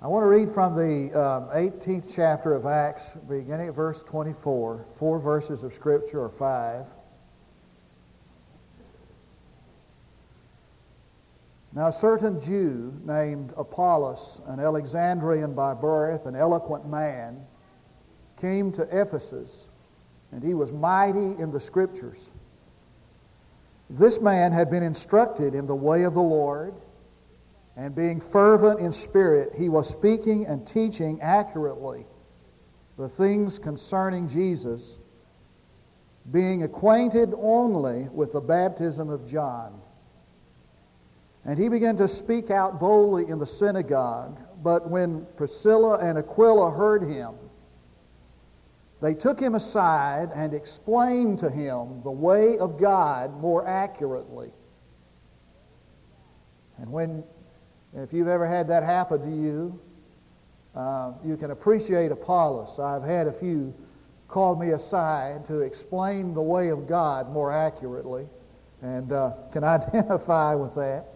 I want to read from the um, 18th chapter of Acts, beginning at verse 24. Four verses of Scripture, or five. Now, a certain Jew named Apollos, an Alexandrian by birth, an eloquent man, came to Ephesus, and he was mighty in the Scriptures. This man had been instructed in the way of the Lord and being fervent in spirit, he was speaking and teaching accurately the things concerning Jesus, being acquainted only with the baptism of John. And he began to speak out boldly in the synagogue. But when Priscilla and Aquila heard him, they took him aside and explained to him the way of God more accurately. And when if you've ever had that happen to you, uh, you can appreciate Apollos. I've had a few call me aside to explain the way of God more accurately and uh, can identify with that.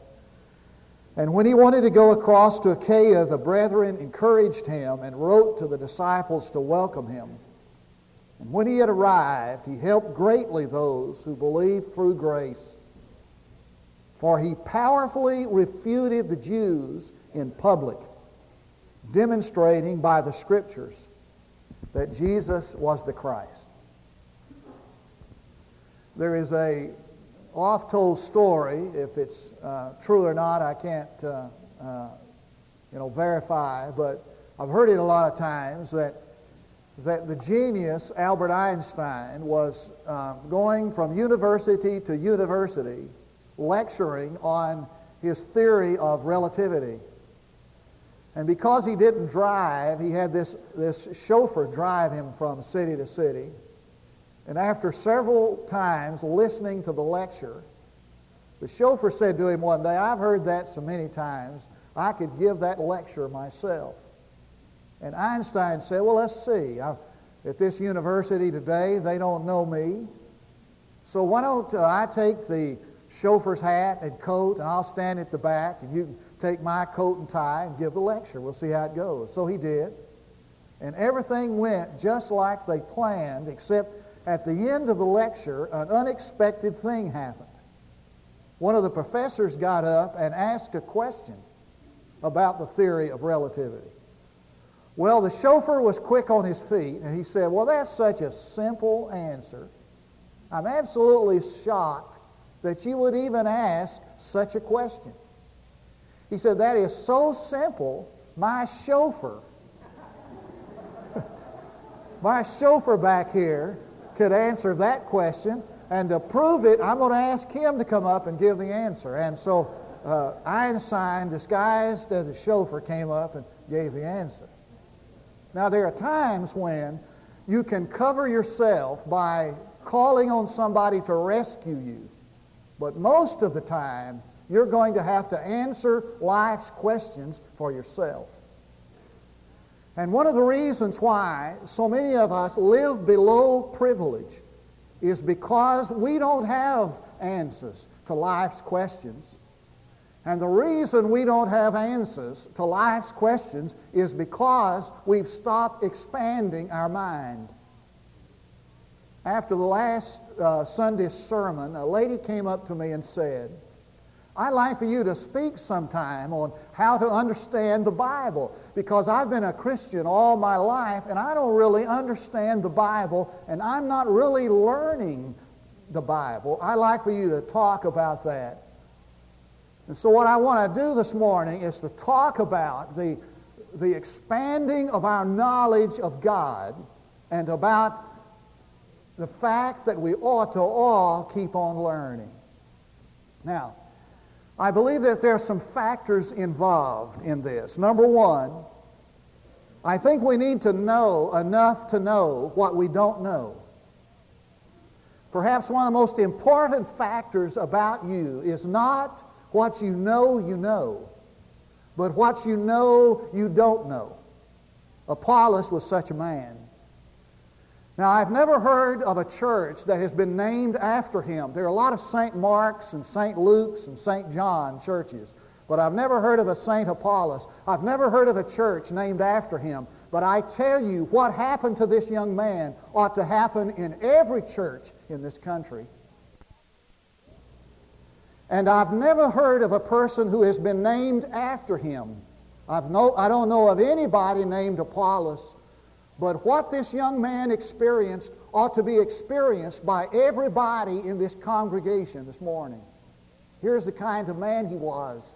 And when he wanted to go across to Achaia, the brethren encouraged him and wrote to the disciples to welcome him. And when he had arrived, he helped greatly those who believed through grace. For he powerfully refuted the Jews in public, demonstrating by the Scriptures that Jesus was the Christ. There is a oft-told story. If it's uh, true or not, I can't, uh, uh, you know, verify. But I've heard it a lot of times that that the genius Albert Einstein was uh, going from university to university lecturing on his theory of relativity. And because he didn't drive, he had this, this chauffeur drive him from city to city. And after several times listening to the lecture, the chauffeur said to him one day, I've heard that so many times, I could give that lecture myself. And Einstein said, Well, let's see. I, at this university today, they don't know me. So why don't uh, I take the chauffeur's hat and coat, and I'll stand at the back, and you can take my coat and tie and give the lecture. We'll see how it goes. So he did. And everything went just like they planned, except at the end of the lecture, an unexpected thing happened. One of the professors got up and asked a question about the theory of relativity. Well, the chauffeur was quick on his feet, and he said, Well, that's such a simple answer. I'm absolutely shocked that you would even ask such a question. He said, That is so simple, my chauffeur, my chauffeur back here could answer that question. And to prove it, I'm going to ask him to come up and give the answer. And so uh, Einstein, disguised as a chauffeur, came up and gave the answer. Now, there are times when you can cover yourself by calling on somebody to rescue you. But most of the time, you're going to have to answer life's questions for yourself. And one of the reasons why so many of us live below privilege is because we don't have answers to life's questions. And the reason we don't have answers to life's questions is because we've stopped expanding our mind. After the last uh, Sunday's sermon, a lady came up to me and said, I'd like for you to speak sometime on how to understand the Bible because I've been a Christian all my life and I don't really understand the Bible and I'm not really learning the Bible. I'd like for you to talk about that. And so, what I want to do this morning is to talk about the, the expanding of our knowledge of God and about the fact that we ought to all keep on learning. Now, I believe that there are some factors involved in this. Number one, I think we need to know enough to know what we don't know. Perhaps one of the most important factors about you is not what you know you know, but what you know you don't know. Apollos was such a man. Now, I've never heard of a church that has been named after him. There are a lot of St. Mark's and St. Luke's and St. John churches, but I've never heard of a St. Apollos. I've never heard of a church named after him. But I tell you, what happened to this young man ought to happen in every church in this country. And I've never heard of a person who has been named after him. I've no, I don't know of anybody named Apollos. But what this young man experienced ought to be experienced by everybody in this congregation this morning. Here's the kind of man he was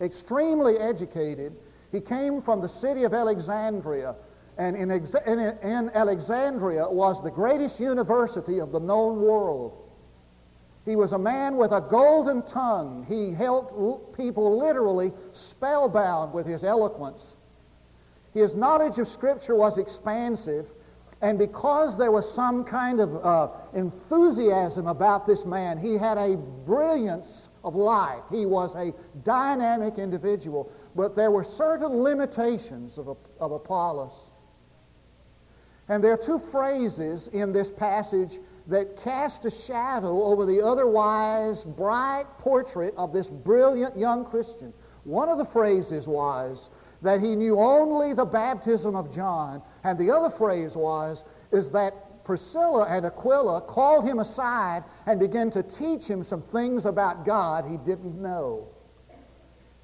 extremely educated. He came from the city of Alexandria, and in, in, Alexandria was the greatest university of the known world. He was a man with a golden tongue. He held people literally spellbound with his eloquence. His knowledge of Scripture was expansive, and because there was some kind of uh, enthusiasm about this man, he had a brilliance of life. He was a dynamic individual, but there were certain limitations of, of Apollos. And there are two phrases in this passage that cast a shadow over the otherwise bright portrait of this brilliant young Christian. One of the phrases was that he knew only the baptism of John, and the other phrase was is that Priscilla and Aquila called him aside and began to teach him some things about God he didn't know.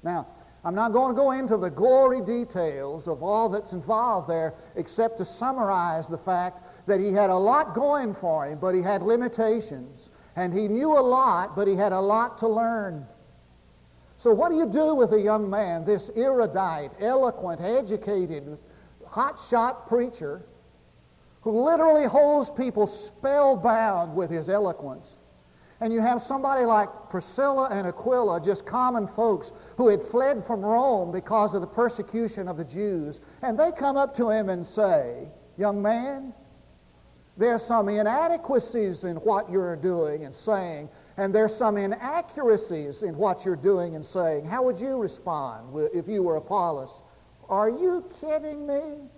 Now, I'm not going to go into the gory details of all that's involved there, except to summarize the fact that he had a lot going for him, but he had limitations. And he knew a lot, but he had a lot to learn. So, what do you do with a young man, this erudite, eloquent, educated, hotshot preacher who literally holds people spellbound with his eloquence? And you have somebody like Priscilla and Aquila, just common folks who had fled from Rome because of the persecution of the Jews. And they come up to him and say, Young man, there's some inadequacies in what you're doing and saying, and there's some inaccuracies in what you're doing and saying. How would you respond if you were Apollos? Are you kidding me?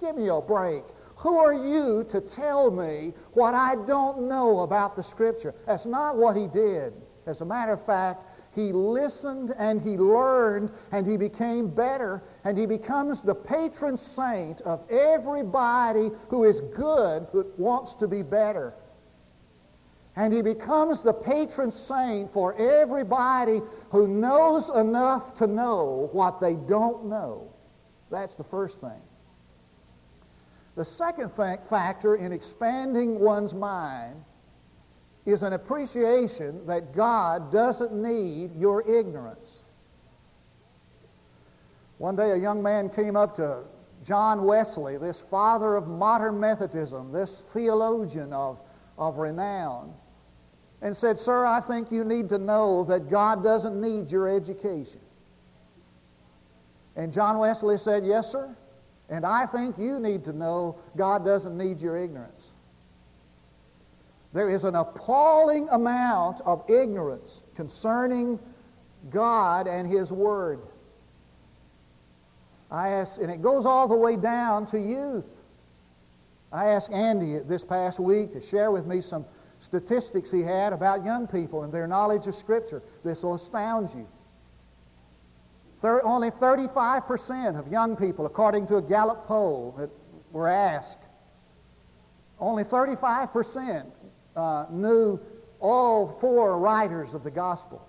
Give me a break. Who are you to tell me what I don't know about the Scripture? That's not what he did. As a matter of fact, he listened and he learned and he became better and he becomes the patron saint of everybody who is good but wants to be better. And he becomes the patron saint for everybody who knows enough to know what they don't know. That's the first thing. The second factor in expanding one's mind is an appreciation that God doesn't need your ignorance. One day a young man came up to John Wesley, this father of modern Methodism, this theologian of, of renown, and said, Sir, I think you need to know that God doesn't need your education. And John Wesley said, Yes, sir. And I think you need to know God doesn't need your ignorance. There is an appalling amount of ignorance concerning God and His Word. I ask, and it goes all the way down to youth. I asked Andy this past week to share with me some statistics he had about young people and their knowledge of Scripture. This will astound you. Thir- only 35% of young people, according to a Gallup poll that were asked, only 35% uh, knew all four writers of the gospel.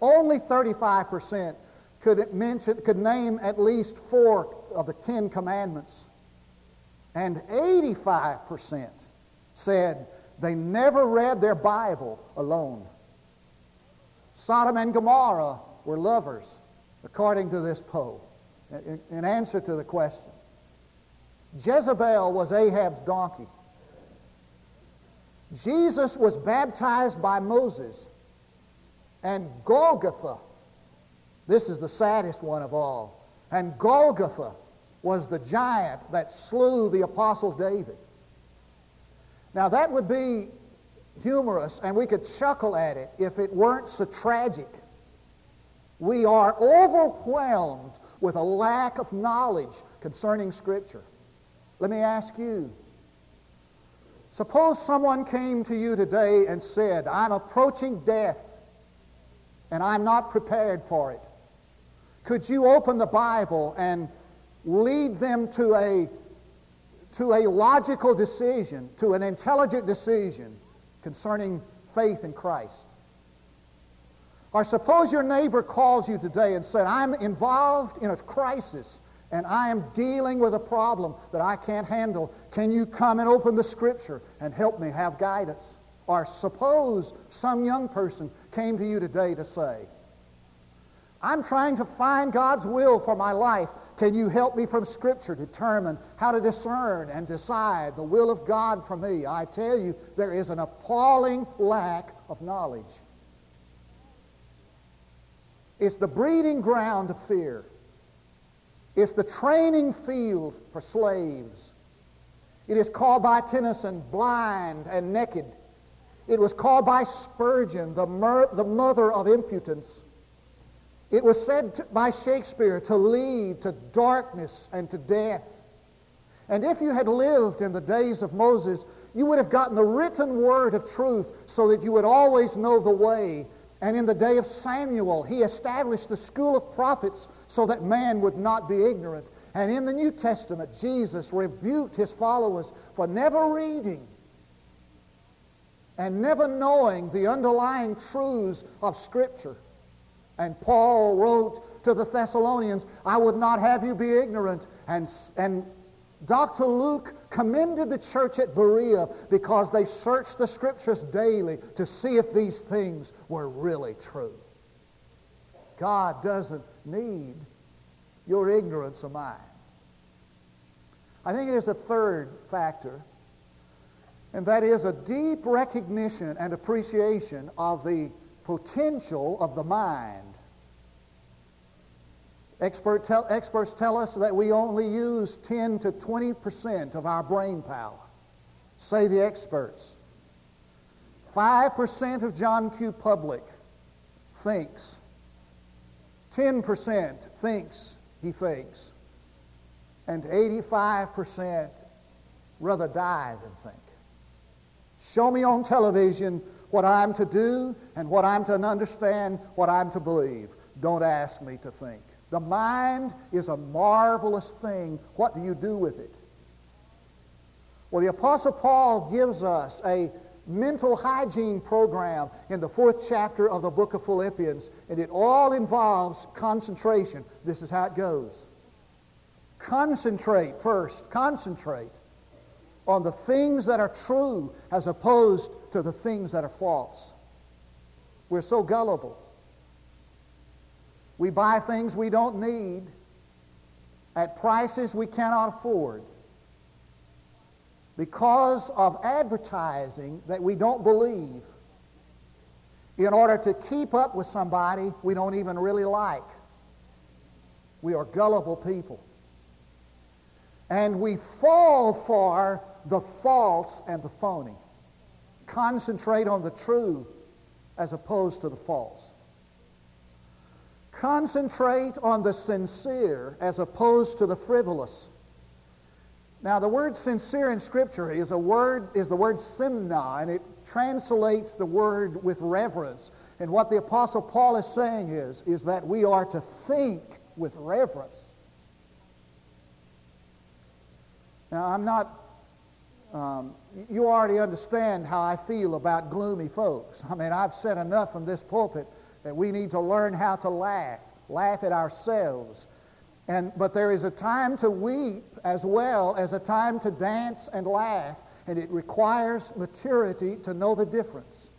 Only 35% could, mention, could name at least four of the Ten Commandments. And 85% said they never read their Bible alone. Sodom and Gomorrah were lovers, according to this poll, in answer to the question. Jezebel was Ahab's donkey. Jesus was baptized by Moses. And Golgotha, this is the saddest one of all, and Golgotha was the giant that slew the apostle David. Now that would be humorous and we could chuckle at it if it weren't so tragic. We are overwhelmed with a lack of knowledge concerning Scripture. Let me ask you, Suppose someone came to you today and said, I'm approaching death. and I'm not prepared for it. Could you open the Bible and lead them to a, to a logical decision, to an intelligent decision concerning faith in Christ? Or suppose your neighbor calls you today and said, I'm involved in a crisis and I am dealing with a problem that I can't handle. Can you come and open the scripture and help me have guidance? Or suppose some young person came to you today to say, I'm trying to find God's will for my life. Can you help me from Scripture determine how to discern and decide the will of God for me? I tell you, there is an appalling lack of knowledge. It's the breeding ground of fear. It's the training field for slaves. It is called by Tennyson blind and naked. It was called by Spurgeon the, mer- the mother of impudence. It was said to, by Shakespeare to lead to darkness and to death. And if you had lived in the days of Moses, you would have gotten the written word of truth so that you would always know the way and in the day of Samuel, he established the school of prophets so that man would not be ignorant. And in the New Testament, Jesus rebuked his followers for never reading and never knowing the underlying truths of Scripture. And Paul wrote to the Thessalonians, I would not have you be ignorant and, and Dr. Luke commended the church at Berea because they searched the scriptures daily to see if these things were really true. God doesn't need your ignorance of mine. I think there's a third factor, and that is a deep recognition and appreciation of the potential of the mind Expert tell, experts tell us that we only use 10 to 20 percent of our brain power. Say the experts. 5% of John Q. Public thinks. 10% thinks he fakes. And 85% rather die than think. Show me on television what I'm to do and what I'm to understand, what I'm to believe. Don't ask me to think. The mind is a marvelous thing. What do you do with it? Well, the Apostle Paul gives us a mental hygiene program in the fourth chapter of the book of Philippians, and it all involves concentration. This is how it goes. Concentrate first, concentrate on the things that are true as opposed to the things that are false. We're so gullible. We buy things we don't need at prices we cannot afford because of advertising that we don't believe in order to keep up with somebody we don't even really like. We are gullible people. And we fall for the false and the phony. Concentrate on the true as opposed to the false. Concentrate on the sincere as opposed to the frivolous. Now, the word sincere in Scripture is a word is the word semna, and it translates the word with reverence. And what the Apostle Paul is saying is, is that we are to think with reverence. Now, I'm not, um, you already understand how I feel about gloomy folks. I mean, I've said enough from this pulpit that we need to learn how to laugh, laugh at ourselves. And, but there is a time to weep as well as a time to dance and laugh, and it requires maturity to know the difference.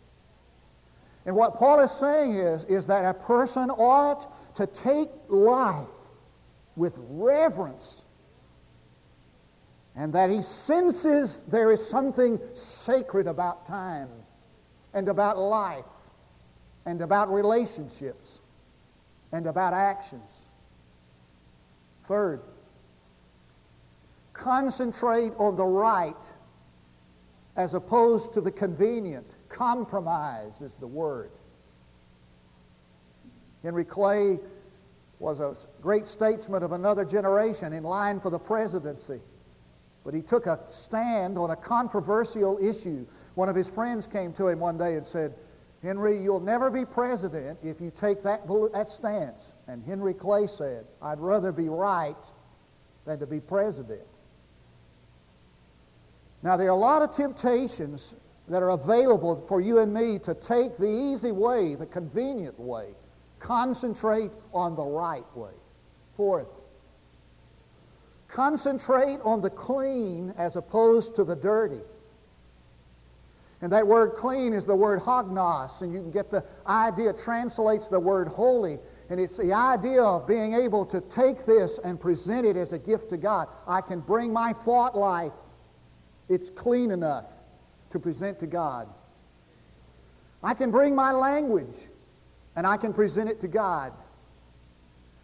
And what Paul is saying is, is that a person ought to take life with reverence and that he senses there is something sacred about time and about life and about relationships and about actions. Third, concentrate on the right as opposed to the convenient. Compromise is the word. Henry Clay was a great statesman of another generation in line for the presidency. But he took a stand on a controversial issue. One of his friends came to him one day and said, Henry, you'll never be president if you take that, that stance. And Henry Clay said, I'd rather be right than to be president. Now, there are a lot of temptations that are available for you and me to take the easy way, the convenient way. Concentrate on the right way. Fourth, concentrate on the clean as opposed to the dirty. And that word clean is the word hagnos, and you can get the idea, translates the word holy. And it's the idea of being able to take this and present it as a gift to God. I can bring my thought life, it's clean enough to present to God. I can bring my language and I can present it to God.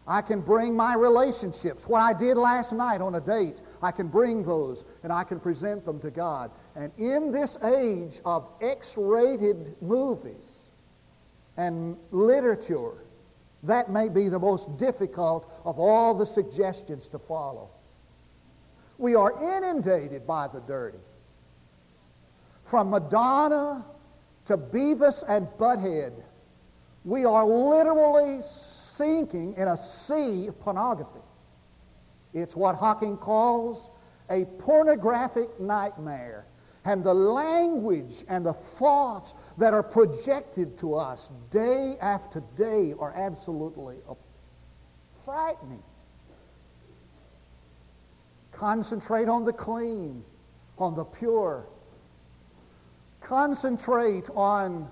I can bring my relationships, what I did last night on a date, I can bring those and I can present them to God. And in this age of X rated movies and literature, that may be the most difficult of all the suggestions to follow. We are inundated by the dirty. From Madonna to Beavis and Butthead, we are literally sinking in a sea of pornography. It's what Hawking calls a pornographic nightmare. And the language and the thoughts that are projected to us day after day are absolutely frightening. Concentrate on the clean, on the pure, Concentrate on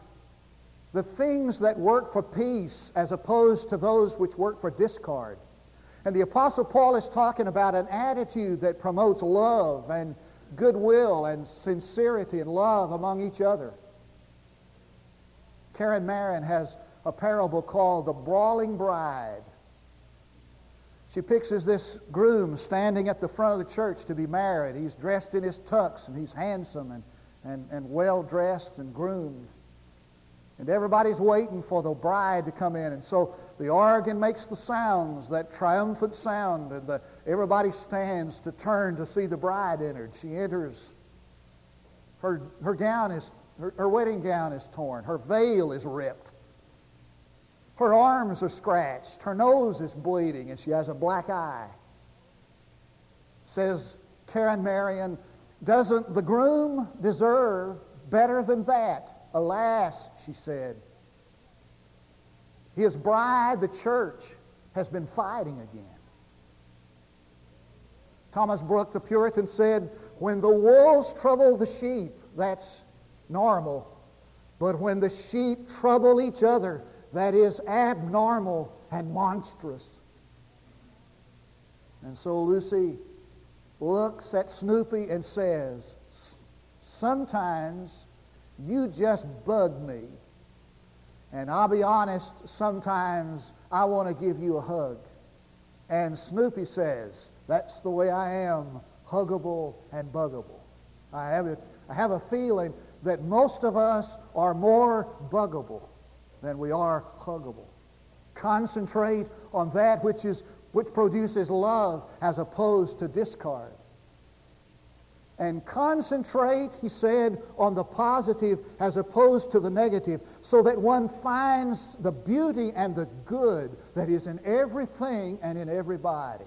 the things that work for peace as opposed to those which work for discord. And the Apostle Paul is talking about an attitude that promotes love and goodwill and sincerity and love among each other. Karen Mains has a parable called The Brawling Bride. She pictures this groom standing at the front of the church to be married. He's dressed in his tux and he's handsome and and, and well dressed and groomed. And everybody's waiting for the bride to come in. And so the organ makes the sounds, that triumphant sound, and the, everybody stands to turn to see the bride entered. She enters. Her, her gown is, her, her wedding gown is torn. Her veil is ripped. Her arms are scratched. Her nose is bleeding, and she has a black eye. Says Karen Mains, doesn't the groom deserve better than that? Alas, she said. His bride, the church, has been fighting again. Thomas Brooke, the Puritan, said, When the wolves trouble the sheep, that's normal. But when the sheep trouble each other, that is abnormal and monstrous. And so, Lucy, looks at Snoopy and says, Sometimes you just bug me. And I'll be honest, sometimes I want to give you a hug. And Snoopy says, That's the way I am, huggable and buggable. I have a, I have a feeling that most of us are more buggable than we are huggable. Concentrate on that which is which produces love as opposed to discard. And concentrate, he said, on the positive as opposed to the negative, so that one finds the beauty and the good that is in everything and in everybody.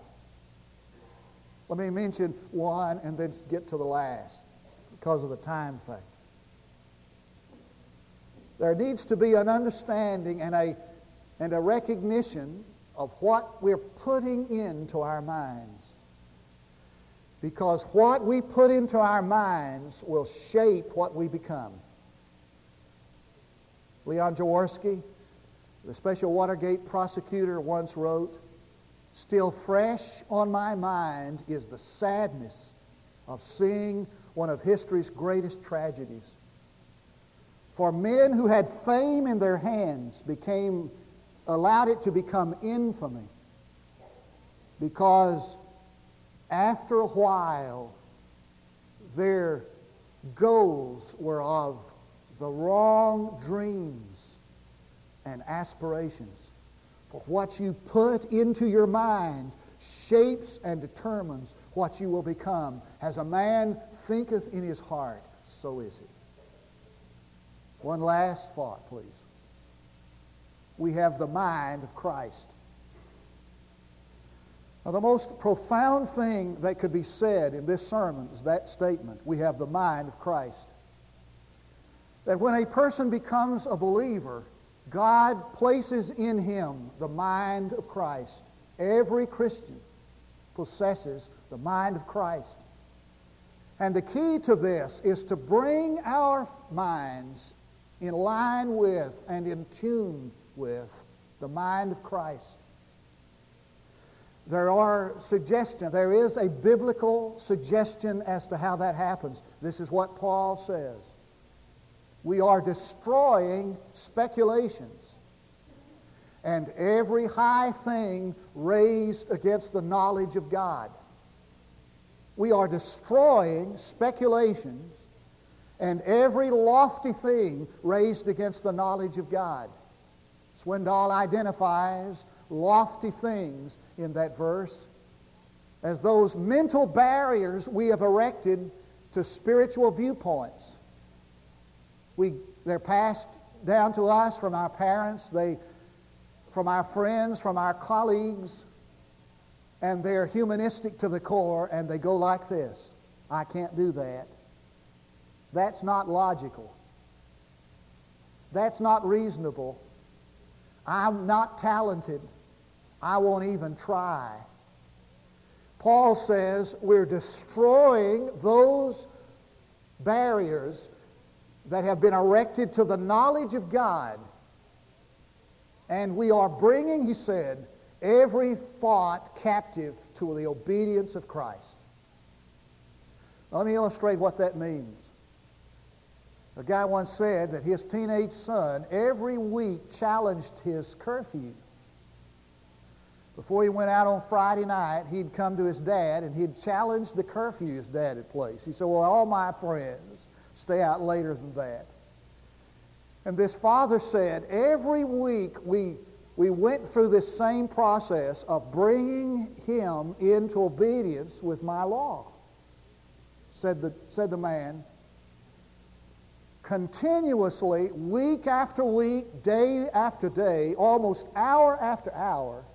Let me mention one and then get to the last because of the time factor. There needs to be an understanding and a, and a recognition of what we're putting into our minds. Because what we put into our minds will shape what we become. Leon Jaworski, the special Watergate prosecutor, once wrote, Still fresh on my mind is the sadness of seeing one of history's greatest tragedies. For men who had fame in their hands became allowed it to become infamy because after a while their goals were of the wrong dreams and aspirations. For what you put into your mind shapes and determines what you will become. As a man thinketh in his heart, so is he. One last thought, please. we have the mind of Christ. Now, the most profound thing that could be said in this sermon is that statement we have the mind of Christ. That when a person becomes a believer, God places in him the mind of Christ. Every Christian possesses the mind of Christ. And the key to this is to bring our minds in line with and in tune with the mind of Christ. There are suggestions, there is a biblical suggestion as to how that happens. This is what Paul says. We are destroying speculations and every high thing raised against the knowledge of God. We are destroying speculations and every lofty thing raised against the knowledge of God. Swindoll identifies lofty things in that verse as those mental barriers we have erected to spiritual viewpoints. We, they're passed down to us from our parents, they, from our friends, from our colleagues, and they're humanistic to the core, and they go like this I can't do that. That's not logical. That's not reasonable. I'm not talented. I won't even try. Paul says we're destroying those barriers that have been erected to the knowledge of God. And we are bringing, he said, every thought captive to the obedience of Christ. Let me illustrate what that means. A guy once said that his teenage son every week challenged his curfew. Before he went out on Friday night, he'd come to his dad and he'd challenge the curfew his dad had placed. He said, Well, all my friends stay out later than that. And this father said, Every week we, we went through this same process of bringing him into obedience with my law. Said the, said the man, continuously, week after week, day after day, almost hour after hour,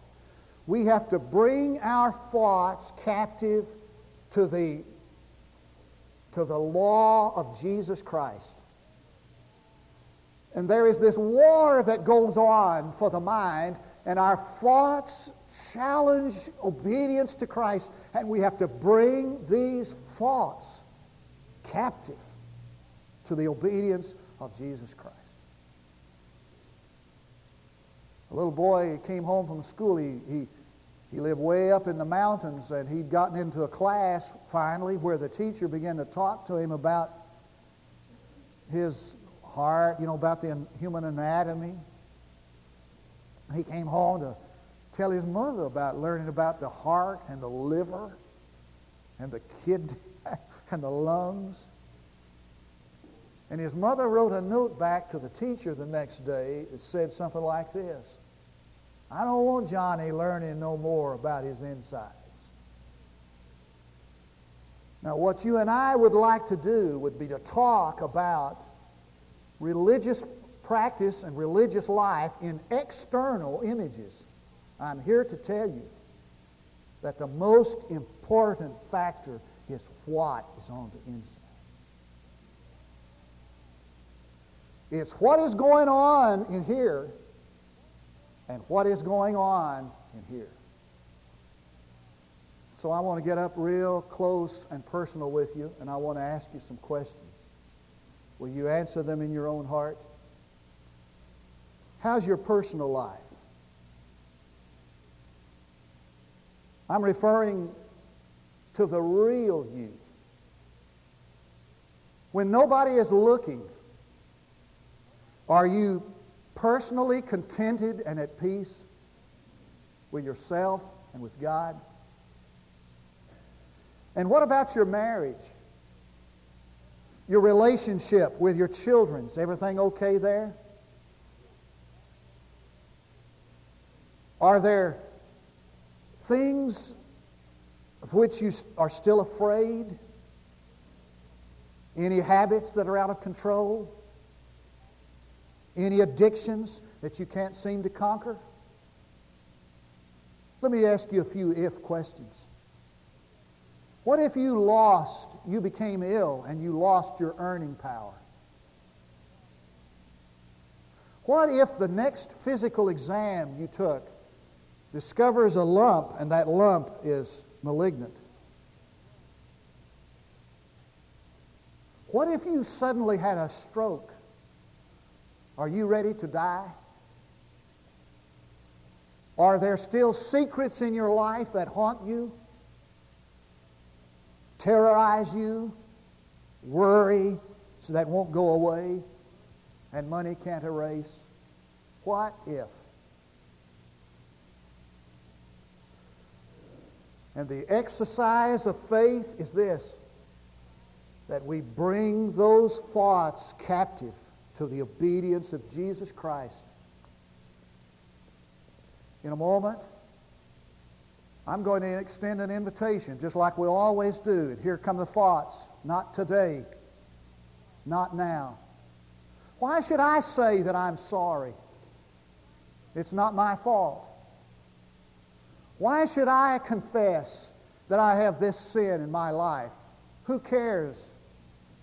we have to bring our thoughts captive to the, to the law of Jesus Christ. And there is this war that goes on for the mind, and our thoughts challenge obedience to Christ, and we have to bring these thoughts captive to the obedience of Jesus Christ. A little boy came home from school. He, he, he lived way up in the mountains, and he'd gotten into a class finally where the teacher began to talk to him about his heart, you know, about the human anatomy. He came home to tell his mother about learning about the heart and the liver and the kidney and the lungs. And his mother wrote a note back to the teacher the next day that said something like this I don't want Johnny learning no more about his insides. Now, what you and I would like to do would be to talk about religious practice and religious life in external images. I'm here to tell you that the most important factor is what is on the inside. It's what is going on in here and what is going on in here. So I want to get up real close and personal with you, and I want to ask you some questions. Will you answer them in your own heart? How's your personal life? I'm referring to the real you. When nobody is looking, are you personally contented and at peace with yourself and with God? And what about your marriage? Your relationship with your children? Is everything okay there? Are there things of which you are still afraid? Any habits that are out of control? Any addictions that you can't seem to conquer? Let me ask you a few if questions. What if you lost, you became ill, and you lost your earning power? What if the next physical exam you took discovers a lump and that lump is malignant? What if you suddenly had a stroke? Are you ready to die? Are there still secrets in your life that haunt you, terrorize you, worry so that won't go away, and money can't erase? What if? And the exercise of faith is this that we bring those thoughts captive to the obedience of Jesus Christ in a moment, I'm going to extend an invitation, just like we always do. And here come the thoughts. Not today. Not now. Why should I say that I'm sorry? It's not my fault. Why should I confess that I have this sin in my life? Who cares?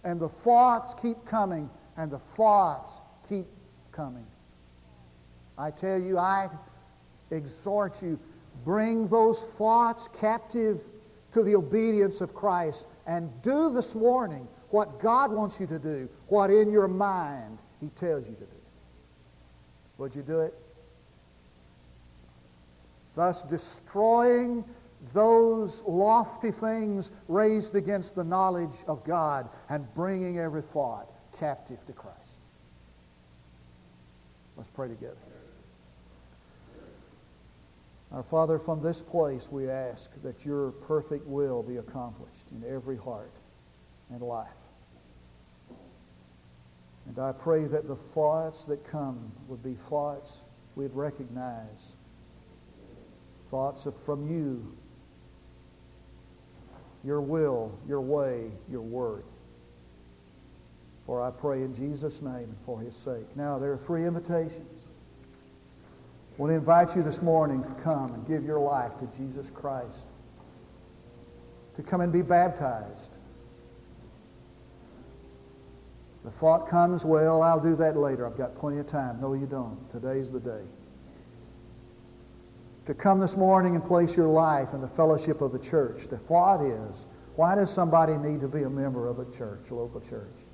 And the thoughts keep coming, and the thoughts keep coming. I tell you, I exhort you, bring those thoughts captive to the obedience of Christ and do this morning what God wants you to do, what in your mind He tells you to do. Would you do it? Thus destroying those lofty things raised against the knowledge of God and bringing every thought captive to Christ. Let's pray together. Our Father, from this place we ask that your perfect will be accomplished in every heart and life. And I pray that the thoughts that come would be thoughts we'd recognize, thoughts of, from you, your will, your way, your word. For I pray in Jesus' name and for his sake. Now, there are three invitations. I want to invite you this morning to come and give your life to Jesus Christ, to come and be baptized. The thought comes, well, I'll do that later. I've got plenty of time. No, you don't. Today's the day. To come this morning and place your life in the fellowship of the church. The thought is, why does somebody need to be a member of a church, a local church?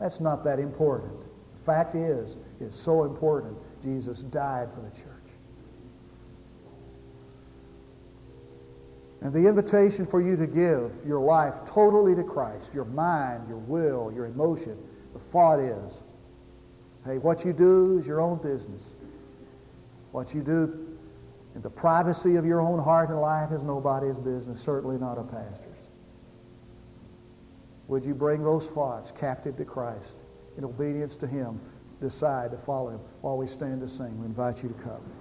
That's not that important. The fact is, it's so important Jesus died for the church. And the invitation for you to give your life totally to Christ, your mind, your will, your emotion, the thought is, hey, what you do is your own business. What you do in the privacy of your own heart and life is nobody's business, certainly not a pastor's. Would you bring those thoughts captive to Christ in obedience to Him? decide to follow him while we stand to sing. We invite you to come.